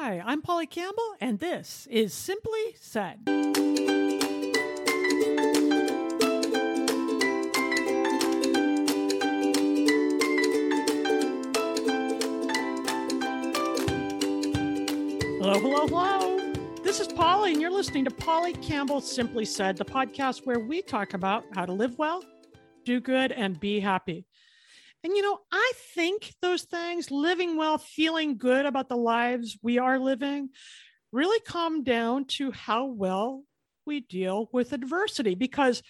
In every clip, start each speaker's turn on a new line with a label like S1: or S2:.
S1: Hi, I'm Polly Campbell, and this is Simply Said. Hello, hello, hello. This is Polly, and you're listening to Polly Campbell Simply Said, the podcast where we talk about how to live well, do good, and be happy. And, you know, I think those things, living well, feeling good about the lives we are living, really come down to how well we deal with adversity because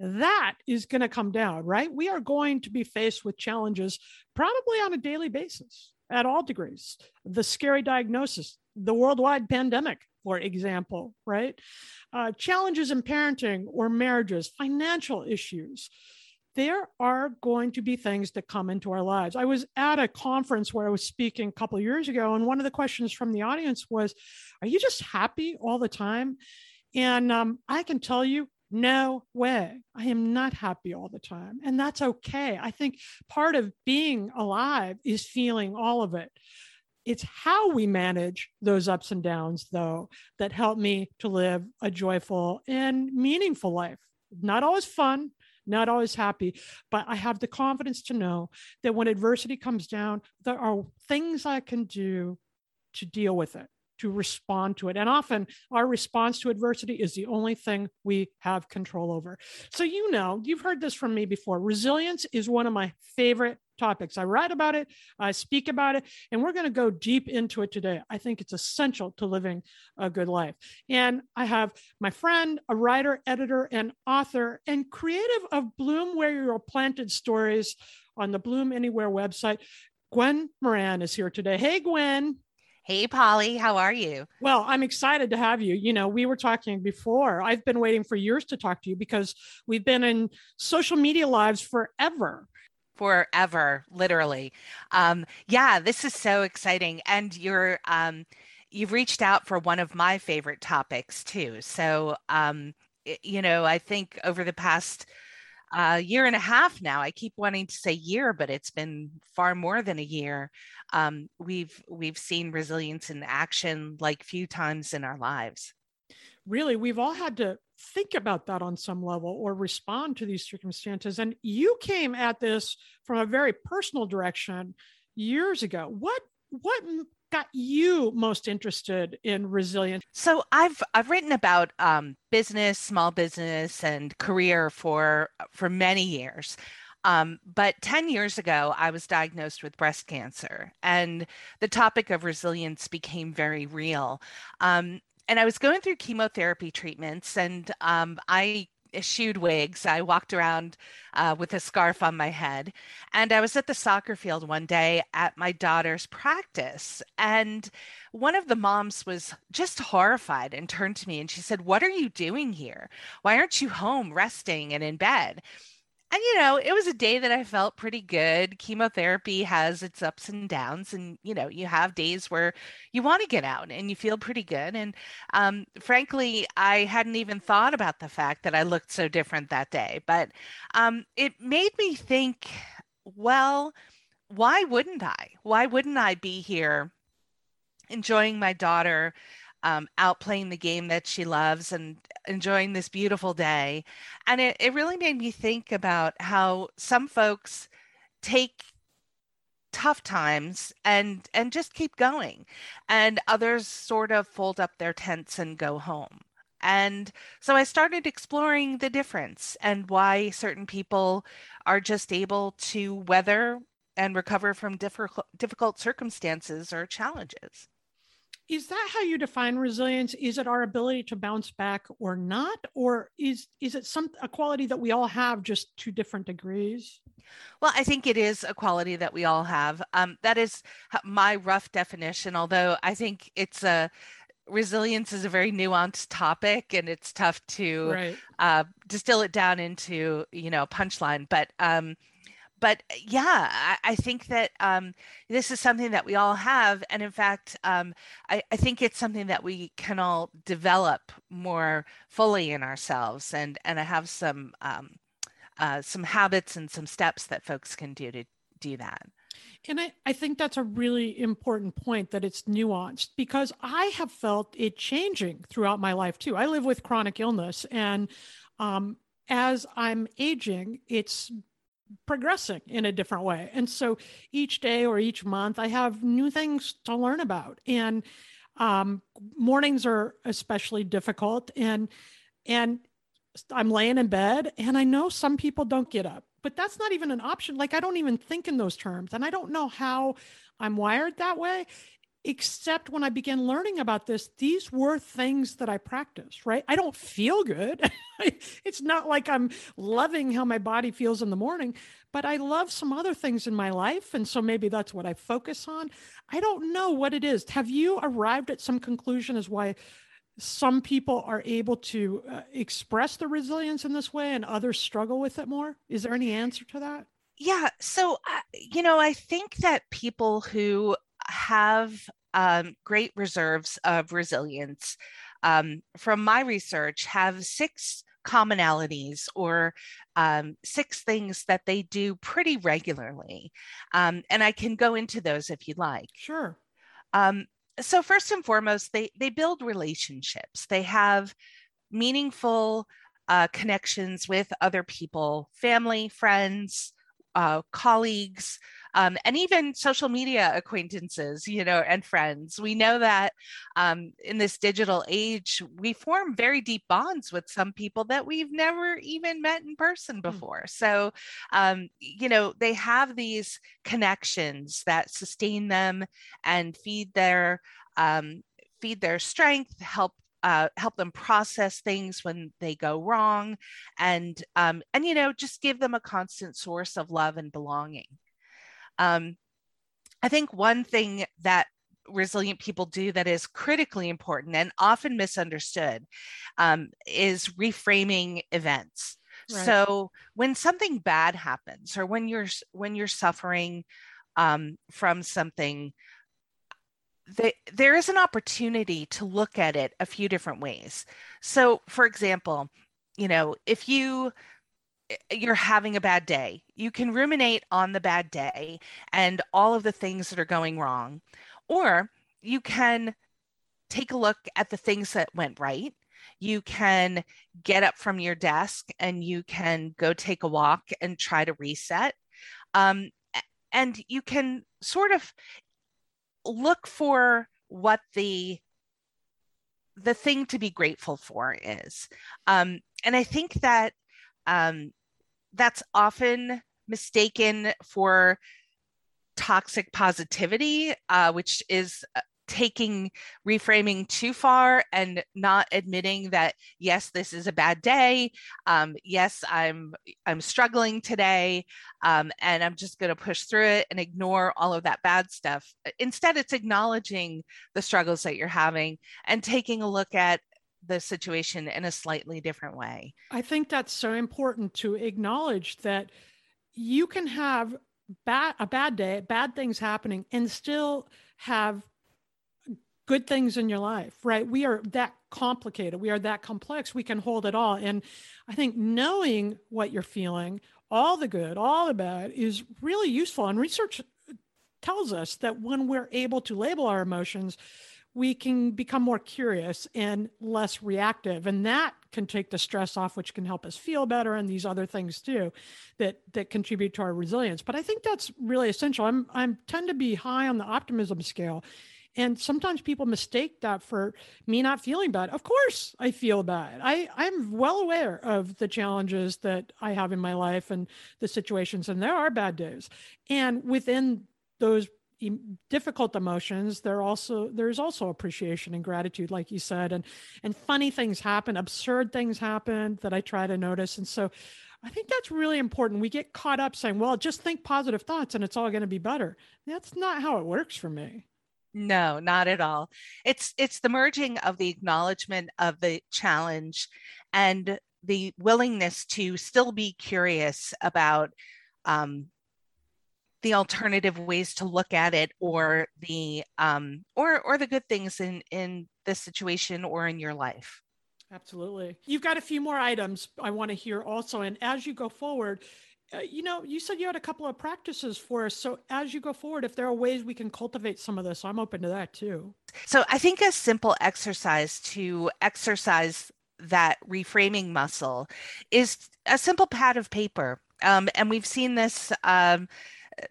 S1: that is going to come down, right? We are going to be faced with challenges probably on a daily basis at all degrees. The scary diagnosis, the worldwide pandemic, for example, right? Uh, challenges in parenting or marriages, financial issues there are going to be things that come into our lives. I was at a conference where I was speaking a couple years ago, and one of the questions from the audience was, Are you just happy all the time? And um, I can tell you, no way. I am not happy all the time. And that's okay. I think part of being alive is feeling all of it. It's how we manage those ups and downs, though, that help me to live a joyful and meaningful life. Not always fun, not always happy, but I have the confidence to know that when adversity comes down, there are things I can do to deal with it to respond to it. And often our response to adversity is the only thing we have control over. So, you know, you've heard this from me before. Resilience is one of my favorite topics. I write about it, I speak about it, and we're going to go deep into it today. I think it's essential to living a good life. And I have my friend, a writer, editor, and author, and creative of Bloom Where You're Planted Stories on the Bloom Anywhere website. Gwen Moran is here today. Hey, Gwen.
S2: Hey, Polly, how are you?
S1: Well, I'm excited to have you. You know, we were talking before. I've been waiting for years to talk to you because we've been in social media lives forever.
S2: Forever, literally. Um, yeah, this is so exciting. And you're, um, you've reached out for one of my favorite topics too. So, um, you know, I think over the past uh, year and a half now, I keep wanting to say year, but it's been far more than a year um, we've we've seen resilience in action like few times in our lives
S1: really we've all had to think about that on some level or respond to these circumstances and you came at this from a very personal direction years ago. What what got you most interested in resilience?
S2: So i've i've written about um, business small business and career for for many years. Um, but 10 years ago, I was diagnosed with breast cancer, and the topic of resilience became very real. Um, and I was going through chemotherapy treatments, and um, I eschewed wigs. I walked around uh, with a scarf on my head. And I was at the soccer field one day at my daughter's practice. And one of the moms was just horrified and turned to me and she said, What are you doing here? Why aren't you home resting and in bed? And you know it was a day that i felt pretty good. Chemotherapy has its ups and downs and you know you have days where you want to get out and you feel pretty good. And um, frankly i hadn't even thought about the fact that i looked so different that day. But um, it made me think well why wouldn't i? Why wouldn't i be here enjoying my daughter um, out playing the game that she loves and enjoying this beautiful day. And it, it really made me think about how some folks take tough times and and just keep going and others sort of fold up their tents and go home And so I started exploring the difference and why certain people are just able to weather and recover from difficult, difficult circumstances or challenges.
S1: Is that how you define resilience? Is it our ability to bounce back or not? Or is is it some a quality that we all have just to different degrees?
S2: Well, I think it is a quality that we all have. Um, that is my rough definition, although I think it's a resilience is a very nuanced topic and it's tough to right. uh, distill it down into you know punchline but um, but yeah, I, I think that um, this is something that we all have. And in fact, um, I, I, think it's something that we can all develop more fully in ourselves. And, and I have some, um, uh, some habits and some steps that folks can do to do that.
S1: And I, I think that's a really important point that it's nuanced because I have felt it changing throughout my life too. I live with chronic illness and um, as I'm aging, it's progressing in a different way. And so each day or each month, I have new things to learn about. And um, mornings are especially difficult. And and I'm laying in bed, and I know some people don't get up, but that's not even an option. Like I don't even think in those terms, and I don't know how I'm wired that way except when I began learning about this, these were things that I practiced, right? I don't feel good. it's not like I'm loving how my body feels in the morning, but I love some other things in my life. And so maybe that's what I focus on. I don't know what it is. Have you arrived at some conclusion as why some people are able to uh, express the resilience in this way and others struggle with it more? Is there any answer to that?
S2: Yeah. So, uh, you know, I think that people who have um, great reserves of resilience um, from my research have six commonalities or um, six things that they do pretty regularly. Um, and I can go into those if you'd like.
S1: Sure.
S2: Um, so first and foremost, they they build relationships. They have meaningful uh, connections with other people, family, friends, uh, colleagues, um, and even social media acquaintances, you know, and friends. We know that um, in this digital age, we form very deep bonds with some people that we've never even met in person hmm. before. So, um, you know, they have these connections that sustain them and feed their um, feed their strength, help uh, help them process things when they go wrong and um, and you know just give them a constant source of love and belonging um, I think one thing that resilient people do that is critically important and often misunderstood um, is reframing events. Right. So when something bad happens, or when you're when you're suffering um, from something, the, there is an opportunity to look at it a few different ways. So, for example, you know, if you you're having a bad day. You can ruminate on the bad day and all of the things that are going wrong. Or you can take a look at the things that went right. You can get up from your desk and you can go take a walk and try to reset. Um, and you can sort of look for what the the thing to be grateful for is. Um, and I think that um, that's often mistaken for toxic positivity, uh, which is uh, taking reframing too far and not admitting that yes this is a bad day. Um, yes i'm i'm struggling today. Um, and i'm just going to push through it and ignore all of that bad stuff. Instead it's acknowledging the struggles that you're having and taking a look at the situation in a slightly different way.
S1: I think that's so important to acknowledge that you can have bad a bad day, bad things happening and still have good things in your life, right? We are that complicated. We are that complex. We can hold it all. And I think knowing what you're feeling, all the good, all the bad is really useful. And research tells us that when we're able to label our emotions, we can become more curious and less reactive and that can take the stress off which can help us feel better and these other things too that that contribute to our resilience but i think that's really essential i'm i'm tend to be high on the optimism scale And sometimes people mistake that for me not feeling bad. Of course, I feel bad. I, I'm well aware of the challenges that I have in my life and the situations, and there are bad days. And within those difficult emotions there also there's also appreciation and gratitude like you said and and funny things happen absurd things happen that i try to notice and so i think that's really important. We get caught up saying well just think positive thoughts and it's all going to be better. That's not how it works for me.
S2: No not at all. It's it's the merging of the acknowledgement of the challenge and the willingness to still be curious about um, the alternative ways to look at it or the um, or or the good things in in this situation or in your life.
S1: Absolutely. You've got a few more items i want to hear also and as you go forward uh, you know you said you had a couple of practices for us so as you go forward if there are ways we can cultivate some of this i'm open to that too.
S2: So i think a simple exercise to exercise that reframing muscle is a simple pad of paper um, and we've seen this um,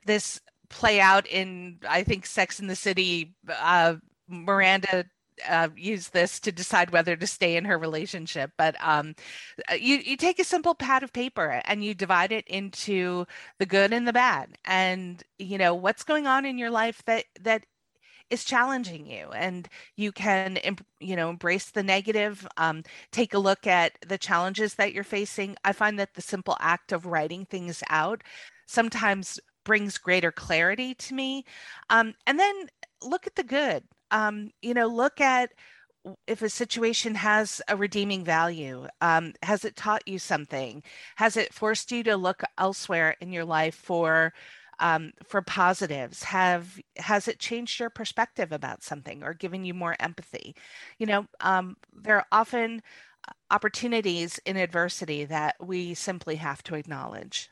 S2: this play out in I think Sex in the City. Uh, Miranda uh, use this to decide whether to stay in her relationship. But um, uh, you you take a simple pad of paper and you divide it into the good and the bad, and you know what's going on in your life that that is challenging you and you can you know embrace the negative um, take a look at the challenges that you're facing i find that the simple act of writing things out sometimes brings greater clarity to me. Um, and then look at the good. Um, you know, look at if a situation has a redeeming value. Um, has it taught you something? Has it forced you to look elsewhere in your life for um, for positives? Have has it changed your perspective about something or given you more empathy? You know, um, there are often opportunities in adversity that we simply have to acknowledge.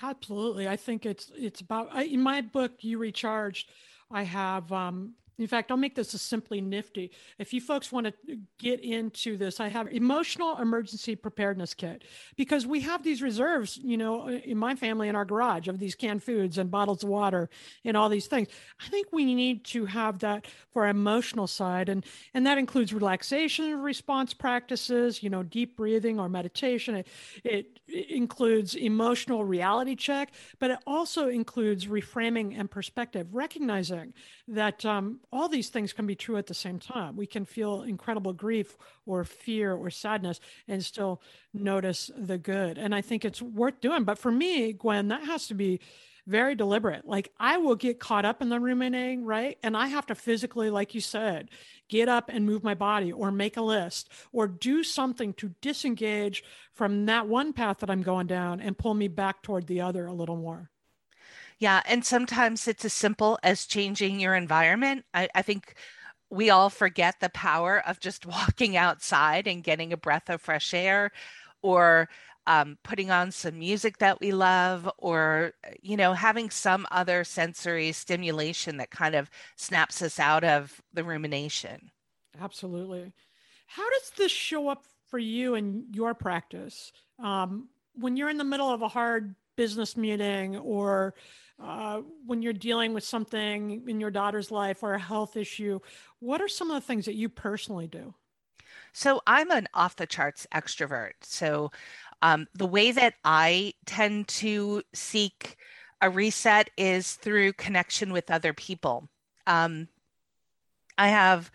S1: Absolutely. I think it's it's about I, in my book you recharged I have um in fact, I'll make this a simply nifty. If you folks want to get into this, I have emotional emergency preparedness kit because we have these reserves, you know, in my family in our garage of these canned foods and bottles of water and all these things. I think we need to have that for our emotional side, and and that includes relaxation response practices, you know, deep breathing or meditation. It, it, it includes emotional reality check, but it also includes reframing and perspective, recognizing that um, all these things can be true at the same time. We can feel incredible grief or fear or sadness and still notice the good. And I think it's worth doing. But for me, Gwen, that has to be very deliberate. Like I will get caught up in the ruminating, right? And I have to physically, like you said, get up and move my body or make a list or do something to disengage from that one path that I'm going down and pull me back toward the other a little more.
S2: Yeah, and sometimes it's as simple as changing your environment. I, I think we all forget the power of just walking outside and getting a breath of fresh air or um, putting on some music that we love or you know having some other sensory stimulation that kind of snaps us out of the rumination.
S1: Absolutely. How does this show up for you in your practice? Um, when you're in the middle of a hard business meeting or uh, when you're dealing with something in your daughter's life or a health issue, what are some of the things that you personally do?
S2: So I'm an off the charts extrovert. So um, the way that I tend to seek a reset is through connection with other people. Um, I have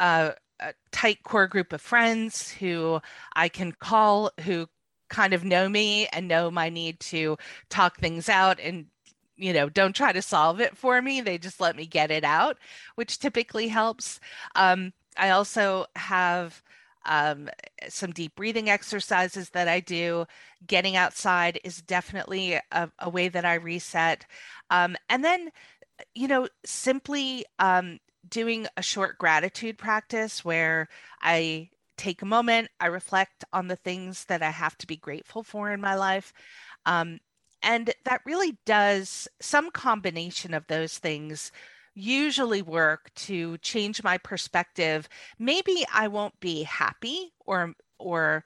S2: a, a tight core group of friends who I can call who kind of know me and know my need to talk things out and you know don't try to solve it for me. They just let me get it out which typically helps. Um, i also have um, some deep breathing exercises that i do. Getting outside is definitely a, a way that i reset. Um, and then you know simply um, doing a short gratitude practice where i take a moment i reflect on the things that i have to be grateful for in my life um, and that really does some combination of those things usually work to change my perspective. Maybe I won't be happy or or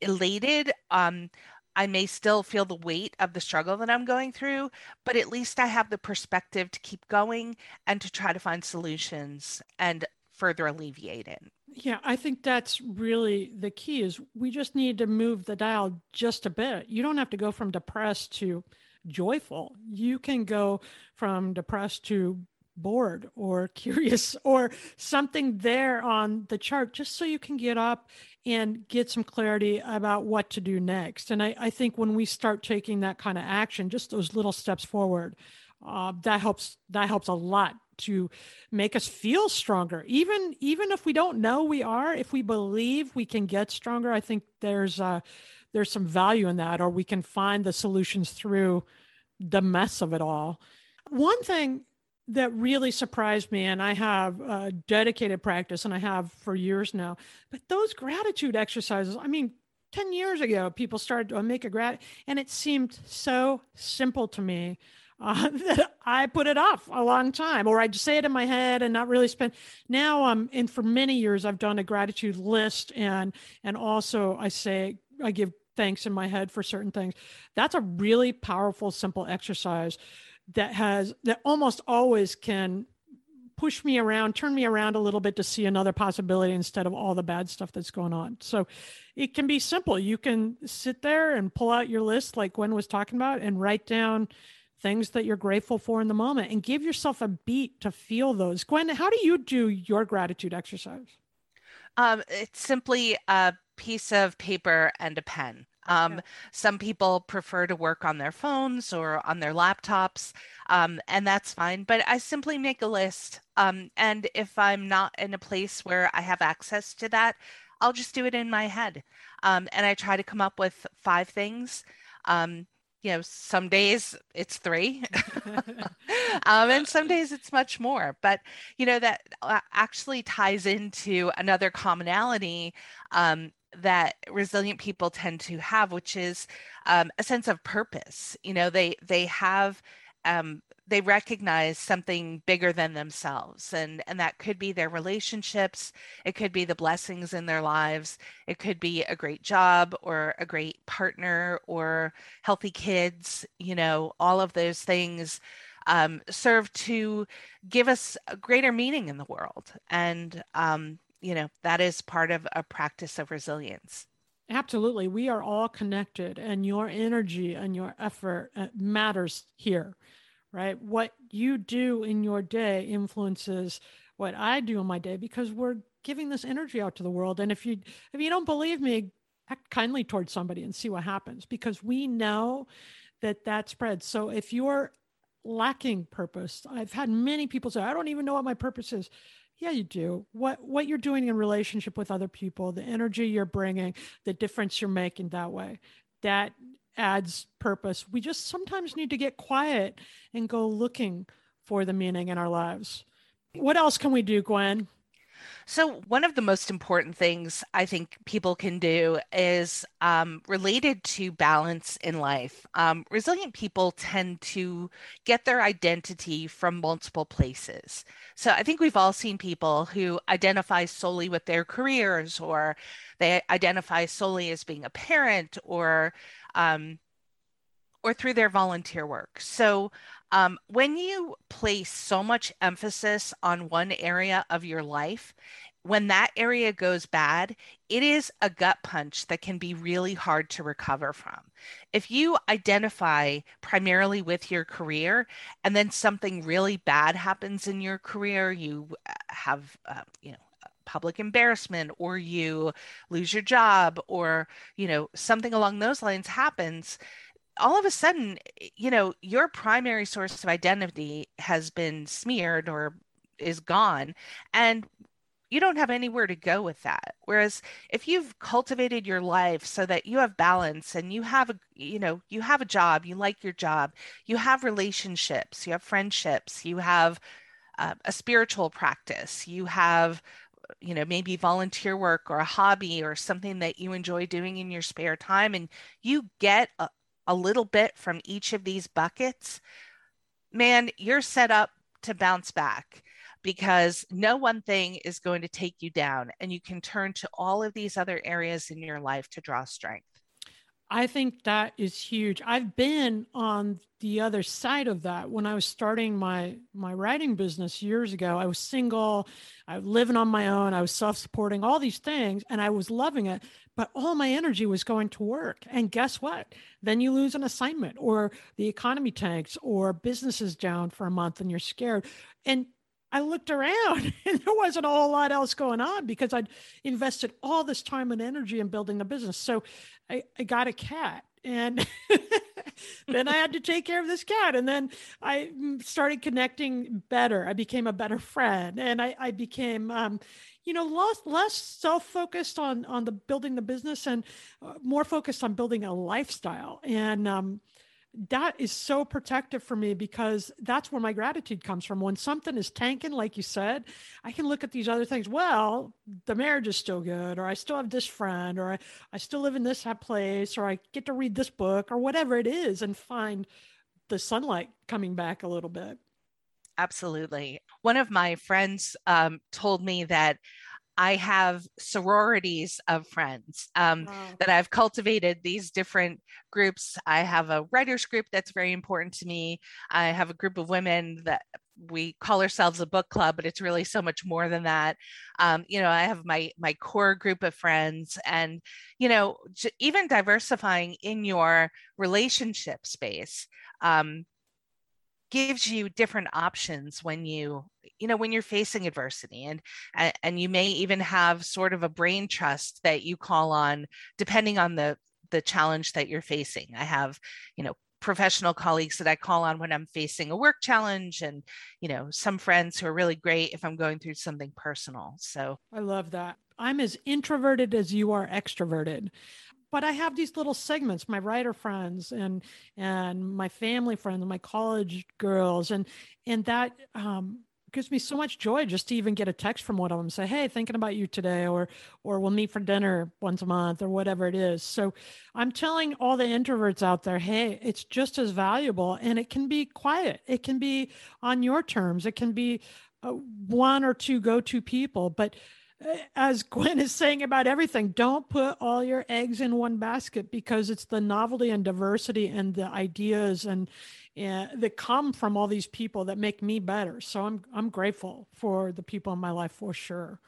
S2: elated um, I may still feel the weight of the struggle that I'm going through, but at least I have the perspective to keep going and to try to find solutions and further alleviate it.
S1: Yeah, I think that's really the key is we just need to move the dial just a bit. You don't have to go from depressed to joyful. You can go from depressed to bored or curious or something there on the chart just so you can get up and get some clarity about what to do next. And I, I think when we start taking that kind of action, just those little steps forward, uh, that helps that helps a lot to make us feel stronger. Even even if we don't know we are if we believe we can get stronger i think there's uh there's some value in that or we can find the solutions through the mess of it all. One thing that really surprised me and i have a dedicated practice and i have for years now but those gratitude exercises i mean 10 years ago people started to make a grat and it seemed so simple to me uh, that i put it off a long time or i'd say it in my head and not really spend now um and for many years i've done a gratitude list and and also i say i give thanks in my head for certain things that's a really powerful simple exercise that has that almost always can push me around, turn me around a little bit to see another possibility instead of all the bad stuff that's going on. So it can be simple. You can sit there and pull out your list, like Gwen was talking about, and write down things that you're grateful for in the moment and give yourself a beat to feel those. Gwen, how do you do your gratitude exercise?
S2: Um, it's simply a piece of paper and a pen. Um, yeah. Some people prefer to work on their phones or on their laptops, um, and that's fine. But I simply make a list. Um, and if I'm not in a place where I have access to that, I'll just do it in my head. Um, and I try to come up with five things. Um, you know, some days it's three, um, and some days it's much more. But, you know, that uh, actually ties into another commonality um, that resilient people tend to have, which is um, a sense of purpose. You know, they they have um, they recognize something bigger than themselves, and and that could be their relationships. It could be the blessings in their lives. It could be a great job or a great partner or healthy kids. You know, all of those things. Um, serve to give us a greater meaning in the world. And um, you know that is part of a practice of resilience
S1: absolutely. We are all connected and your energy and your effort uh, matters here right? What you do in your day influences what i do in my day because we're giving this energy out to the world. And if you if you don't believe me act kindly towards somebody and see what happens because we know that that spreads. So if you're lacking purpose i've had many people say i don't even know what my purpose is yeah, you do. What what you're doing in relationship with other people, the energy you're bringing, the difference you're making that way. That adds purpose. We just sometimes need to get quiet and go looking for the meaning in our lives. What else can we do, Gwen?
S2: So, one of the most important things I think people can do is um, related to balance in life. Um, resilient people tend to get their identity from multiple places. So, I think we've all seen people who identify solely with their careers, or they identify solely as being a parent, or um, or through their volunteer work. So, um, when you place so much emphasis on one area of your life, when that area goes bad, it is a gut punch that can be really hard to recover from. If you identify primarily with your career and then something really bad happens in your career, you uh, have, uh, you know, public embarrassment or you lose your job or you know something along those lines happens all of a sudden, you know, your primary source of identity has been smeared or is gone. And you don't have anywhere to go with that. Whereas if you've cultivated your life so that you have balance and you have a, you know, you have a job, you like your job, you have relationships, you have friendships, you have uh, a spiritual practice, you have you know maybe volunteer work or a hobby or something that you enjoy doing in your spare time and you get a, a little bit from each of these buckets, man, you're set up to bounce back because no one thing is going to take you down and you can turn to all of these other areas in your life to draw strength.
S1: I think that is huge. I've been on the other side of that when I was starting my my writing business years ago. I was single, I was living on my own, I was self-supporting, all these things, and I was loving it. But all my energy was going to work. And guess what? Then you lose an assignment, or the economy tanks, or business is down for a month and you're scared. And I looked around and there wasn't a whole lot else going on because I'd invested all this time and energy in building the business. So I, I got a cat and then I had to take care of this cat. And then I mm, started connecting better. I became a better friend and I, I became, um, you know, less, less self-focused on, on the building the business and uh, more focused on building a lifestyle. And, um, that is so protective for me because that's where my gratitude comes from. When something is tanking, like you said, I can look at these other things. Well, the marriage is still good, or I still have this friend, or I, I still live in this place, or I get to read this book, or whatever it is, and find the sunlight coming back a little bit.
S2: Absolutely. One of my friends um, told me that I have sororities of friends um, wow. that I've cultivated these different groups. I have a writers group that's very important to me. I have a group of women that we call ourselves a book club, but it's really so much more than that. Um, you know, I have my my core group of friends, and you know, even diversifying in your relationship space. Um, gives you different options when you you know when you're facing adversity and and you may even have sort of a brain trust that you call on depending on the the challenge that you're facing. I have you know professional colleagues that i call on when i'm facing a work challenge and you know some friends who are really great if i'm going through something personal so.
S1: I love that. I'm as introverted as you are extroverted but I have these little segments, my writer friends and and my family friends and my college girls, and and that um, gives me so much joy just to even get a text from one of them say, "Hey, thinking about you today," or or we'll meet for dinner once a month, or whatever it is. So I'm telling all the introverts out there, hey, it's just as valuable, and it can be quiet. It can be on your terms. It can be uh, one or two go-to people, but as Gwen is saying about everything, don't put all your eggs in one basket because it's the novelty and diversity and the ideas and, and that come from all these people that make me better. So I'm I'm grateful for the people in my life for sure.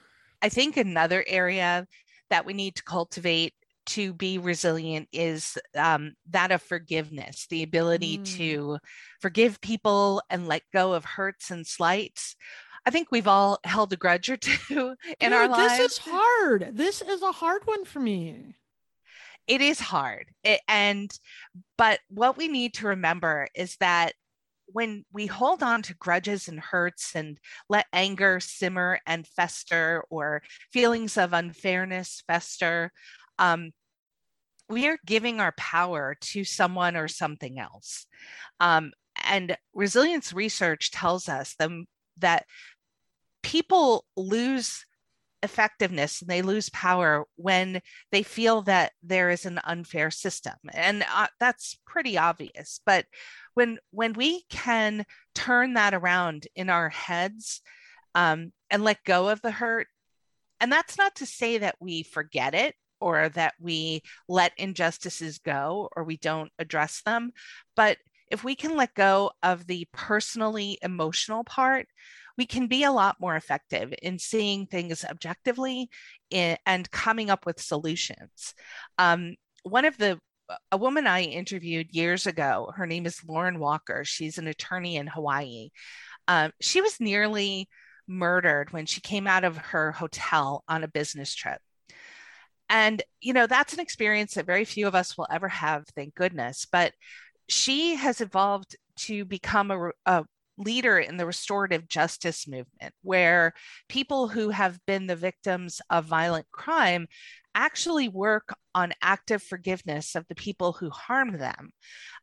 S2: I think another area that we need to cultivate to be resilient is um, that of forgiveness, the ability mm. to forgive people and let go of hurts and slights. I think we've all held a grudge or two in
S1: Dude,
S2: our lives.
S1: This is hard. This is a hard one for me.
S2: It is hard. It, and, but what we need to remember is that when we hold on to grudges and hurts and let anger simmer and fester or feelings of unfairness fester, um, we are giving our power to someone or something else. Um, and resilience research tells us them that people lose effectiveness and they lose power when they feel that there is an unfair system. And uh, that's pretty obvious but when when we can turn that around in our heads um, and let go of the hurt and that's not to say that we forget it or that we let injustices go or we don't address them but if we can let go of the personally emotional part we can be a lot more effective in seeing things objectively and coming up with solutions. Um, one of the a woman I interviewed years ago, her name is Lorenn Walker. She's an attorney in Hawaii. Um, she was nearly murdered when she came out of her hotel on a business trip. And, you know, that's an experience that very few of us will ever have, thank goodness. But she has evolved to become a, a leader in the restorative justice movement, where people who have been the victims of violent crime actually work on active forgiveness of the people who harmed them.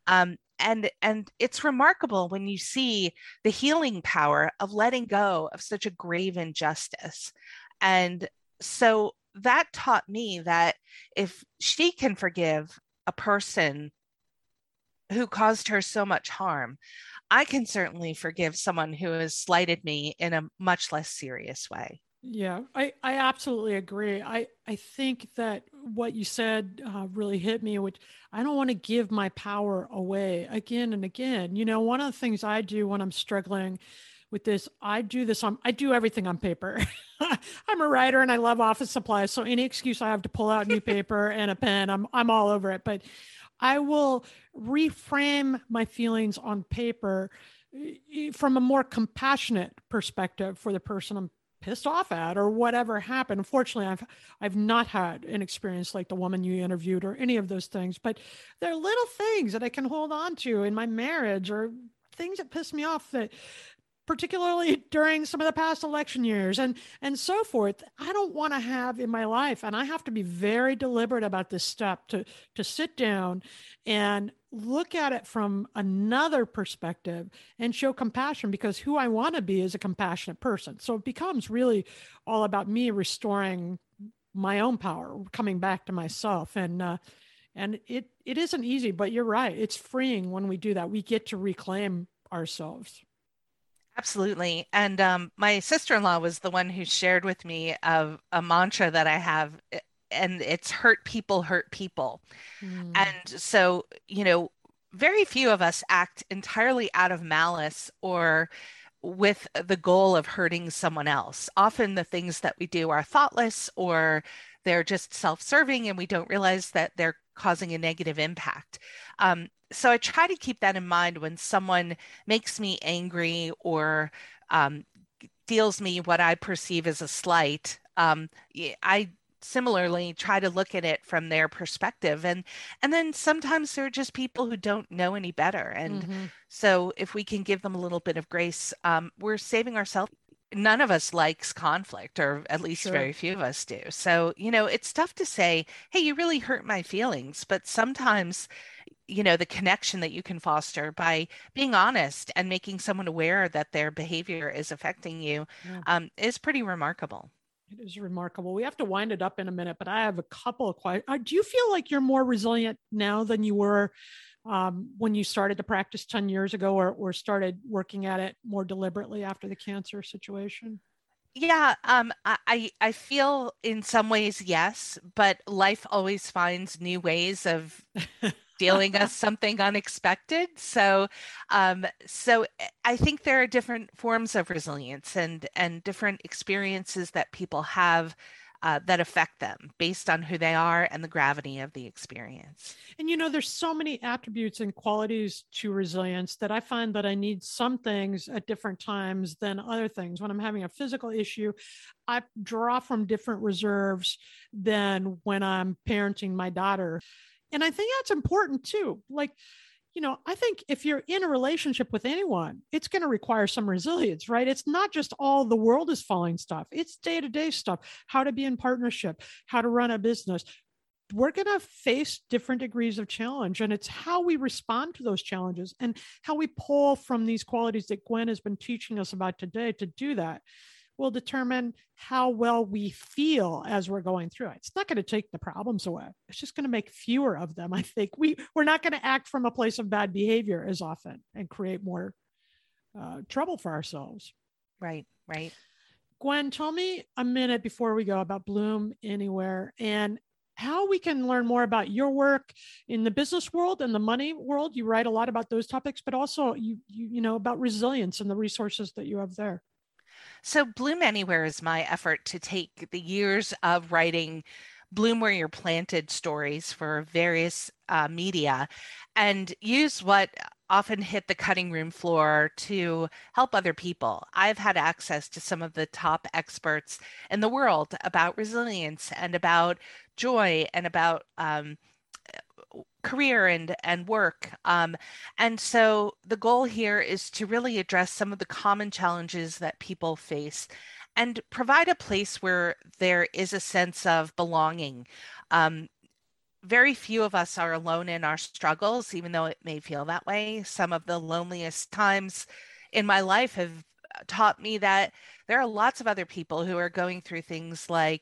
S2: Um, and, and it's remarkable when you see the healing power of letting go of such a grave injustice. And so that taught me that if she can forgive a person who caused her so much harm, I can certainly forgive someone who has slighted me in a much less serious way.
S1: Yeah, I, I absolutely agree. I, I think that what you said uh, really hit me, which I don't want to give my power away again and again. You know, one of the things I do when I'm struggling with this, I do this on, I do everything on paper. I'm a writer and I love office supplies. So any excuse I have to pull out new paper and a pen, I'm, I'm all over it. But I will reframe my feelings on paper eh, eh, from a more compassionate perspective for the person I'm pissed off at or whatever happened. Unfortunately, I've I've not had an experience like the woman you interviewed or any of those things, but there are little things that I can hold on to in my marriage or things that piss me off that particularly during some of the past election years and and so forth i don't want to have in my life and i have to be very deliberate about this step to to sit down and look at it from another perspective and show compassion because who i want to be is a compassionate person. So it becomes really all about me restoring my own power coming back to myself. And uh, and it it isn't easy but you're right it's freeing when we do that. We get to reclaim ourselves
S2: Absolutely. And um, my sister in law was the one who shared with me of a mantra that I have, eh, and it's hurt people, hurt people. Mm. And so, you know, very few of us act entirely out of malice or with the goal of hurting someone else. Often the things that we do are thoughtless or they're just self serving and we don't realize that they're causing a negative impact. Um, so I try to keep that in mind when someone makes me angry or um, deals me what I perceive as a slight. Um, I similarly try to look at it from their perspective and and then sometimes there are just people who don't know any better and mm-hmm. so if we can give them a little bit of grace um, we're saving ourselves none of us likes conflict or at least sure. very few of us do so you know it's tough to say hey you really hurt my feelings but sometimes you know the connection that you can foster by being honest and making someone aware that their behavior is affecting you yeah. um, is pretty remarkable
S1: it is remarkable we have to wind it up in a minute but i have a couple of questions uh, do you feel like you're more resilient now than you were um, when you started to practice 10 years ago or, or started working at it more deliberately after the cancer situation
S2: yeah um i i feel in some ways yes but life always finds new ways of dealing us something unexpected. So, um, so eh, I think there are different forms of resilience and and different experiences that people have. Uh, that affect them based on who they are and the gravity of the experience.
S1: And you know, there's so many attributes and qualities to resilience that I find that I need some things at different times than other things. When I'm having a physical issue, I draw from different reserves than when I'm parenting my daughter. And I think that's important too. Like, you know, I think if you're in a relationship with anyone, it's going to require some resilience, right? It's not just all the world is falling stuff, it's day to day stuff, how to be in partnership, how to run a business. We're going to face different degrees of challenge, and it's how we respond to those challenges and how we pull from these qualities that Gwen has been teaching us about today to do that will determine how well we feel as we're going through it. It's not going to take the problems away. It's just going to make fewer of them. I think we we're not going to act from a place of bad behavior as often and create more uh, trouble for ourselves.
S2: Right, right.
S1: Gwen, tell me a minute before we go about Bloom Anywhere and how we can learn more about your work in the business world and the money world. You write a lot about those topics, but also you you, you know about resilience and the resources that you have there.
S2: So, Bloom Anywhere is my effort to take the years of writing Bloom Where You're Planted stories for various uh, media and use what often hit the cutting room floor to help other people. I've had access to some of the top experts in the world about resilience and about joy and about um, career and and work. Um, and so the goal here is to really address some of the common challenges that people face and provide a place where there is a sense of belonging. Um, very few of us are alone in our struggles even though it may feel that way. Some of the loneliest times in my life have taught me that there are lots of other people who are going through things like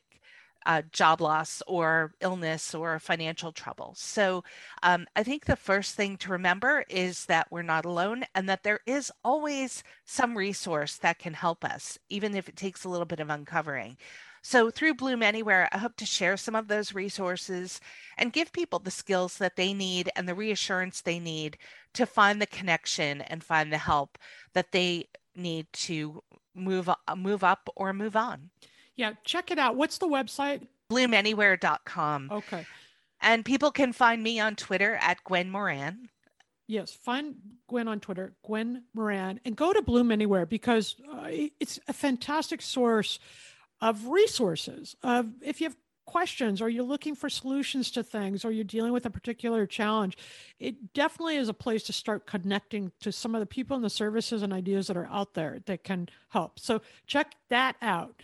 S2: uh, job loss or illness or financial trouble. So um, I think the first thing to remember is that we're not alone and that there is always some resource that can help us, even if it takes a little bit of uncovering. So, through Bloom Anywhere, I hope to share some of those resources and give people the skills that they need and the reassurance they need to find the connection and find the help that they need to move move up or move on.
S1: Yeah, check it out. What's the website?
S2: bloomanywhere.com.
S1: Okay.
S2: And people can find me on Twitter at Gwen Moran.
S1: Yes, find Gwen on Twitter, Gwen Moran, and go to Bloom Anywhere because uh, it's a fantastic source of resources. Of if you have questions or you're looking for solutions to things or you're dealing with a particular challenge, it definitely is a place to start connecting to some of the people and the services and ideas that are out there that can help. So check that out.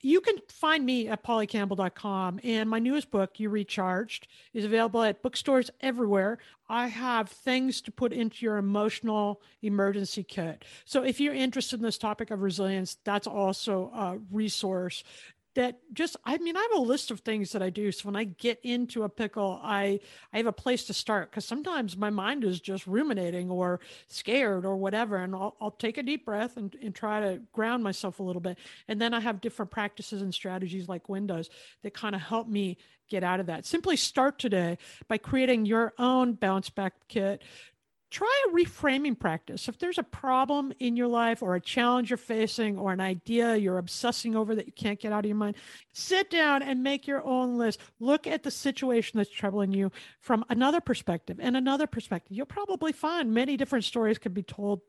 S1: You can find me at pollycampbell.com and my newest book, You Recharged, is available at bookstores everywhere. I have things to put into your emotional emergency kit. So if you're interested in this topic of resilience, that's also a resource that just i mean i have a list of things that i do. So when i get into a pickle i i have a place to start because sometimes my mind is just ruminating or scared or whatever and i'll, I'll take a deep breath and, and try to ground myself a little bit. And then i have different practices and strategies like windows that kind of help me get out of that. Simply start today by creating your own bounce back kit try a reframing practice. If there's a problem in your life or a challenge you're facing or an idea you're obsessing over that you can't get out of your mind, sit down and make your own list. Look at the situation that's troubling you from another perspective and another perspective. You'll probably find many different stories could be told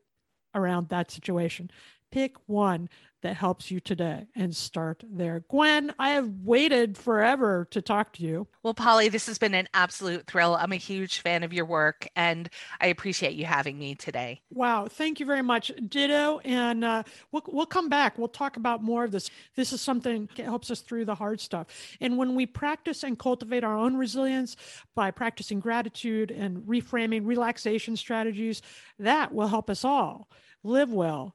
S1: around that situation. Pick one that helps you today and start there. Gwen, I have waited forever to talk to you.
S2: Well, Polly, this has been an absolute thrill. I'm a huge fan of your work and I appreciate you having me today.
S1: Wow. Thank you very much. Ditto. And uh, we'll, we'll come back. We'll talk about more of this. This is something that helps us through the hard stuff. And when we practice and cultivate our own resilience by practicing gratitude and reframing relaxation strategies, that will help us all live well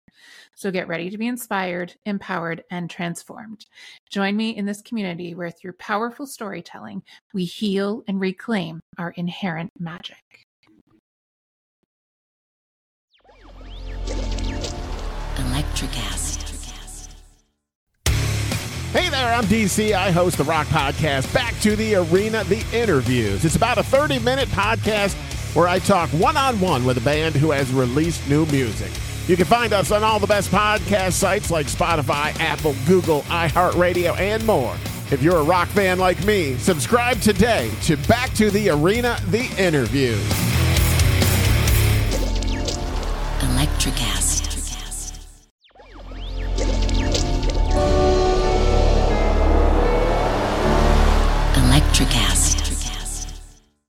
S3: So get ready to be inspired, empowered, and transformed. Join me in this community where, through powerful storytelling, we heal and reclaim our inherent magic.
S4: Electric Electricast. Hey there, I'm DC. I host the Rock Podcast, Back to the Arena, The Interviews. It's about a 30 minute podcast where I talk one on one with a band who has released new music. You can find us on all the best podcast sites like Spotify, Apple, Google, iHeartRadio, and more. If you're a rock fan like me, subscribe today to Back to the Arena The Interview. Electricast. Electricast.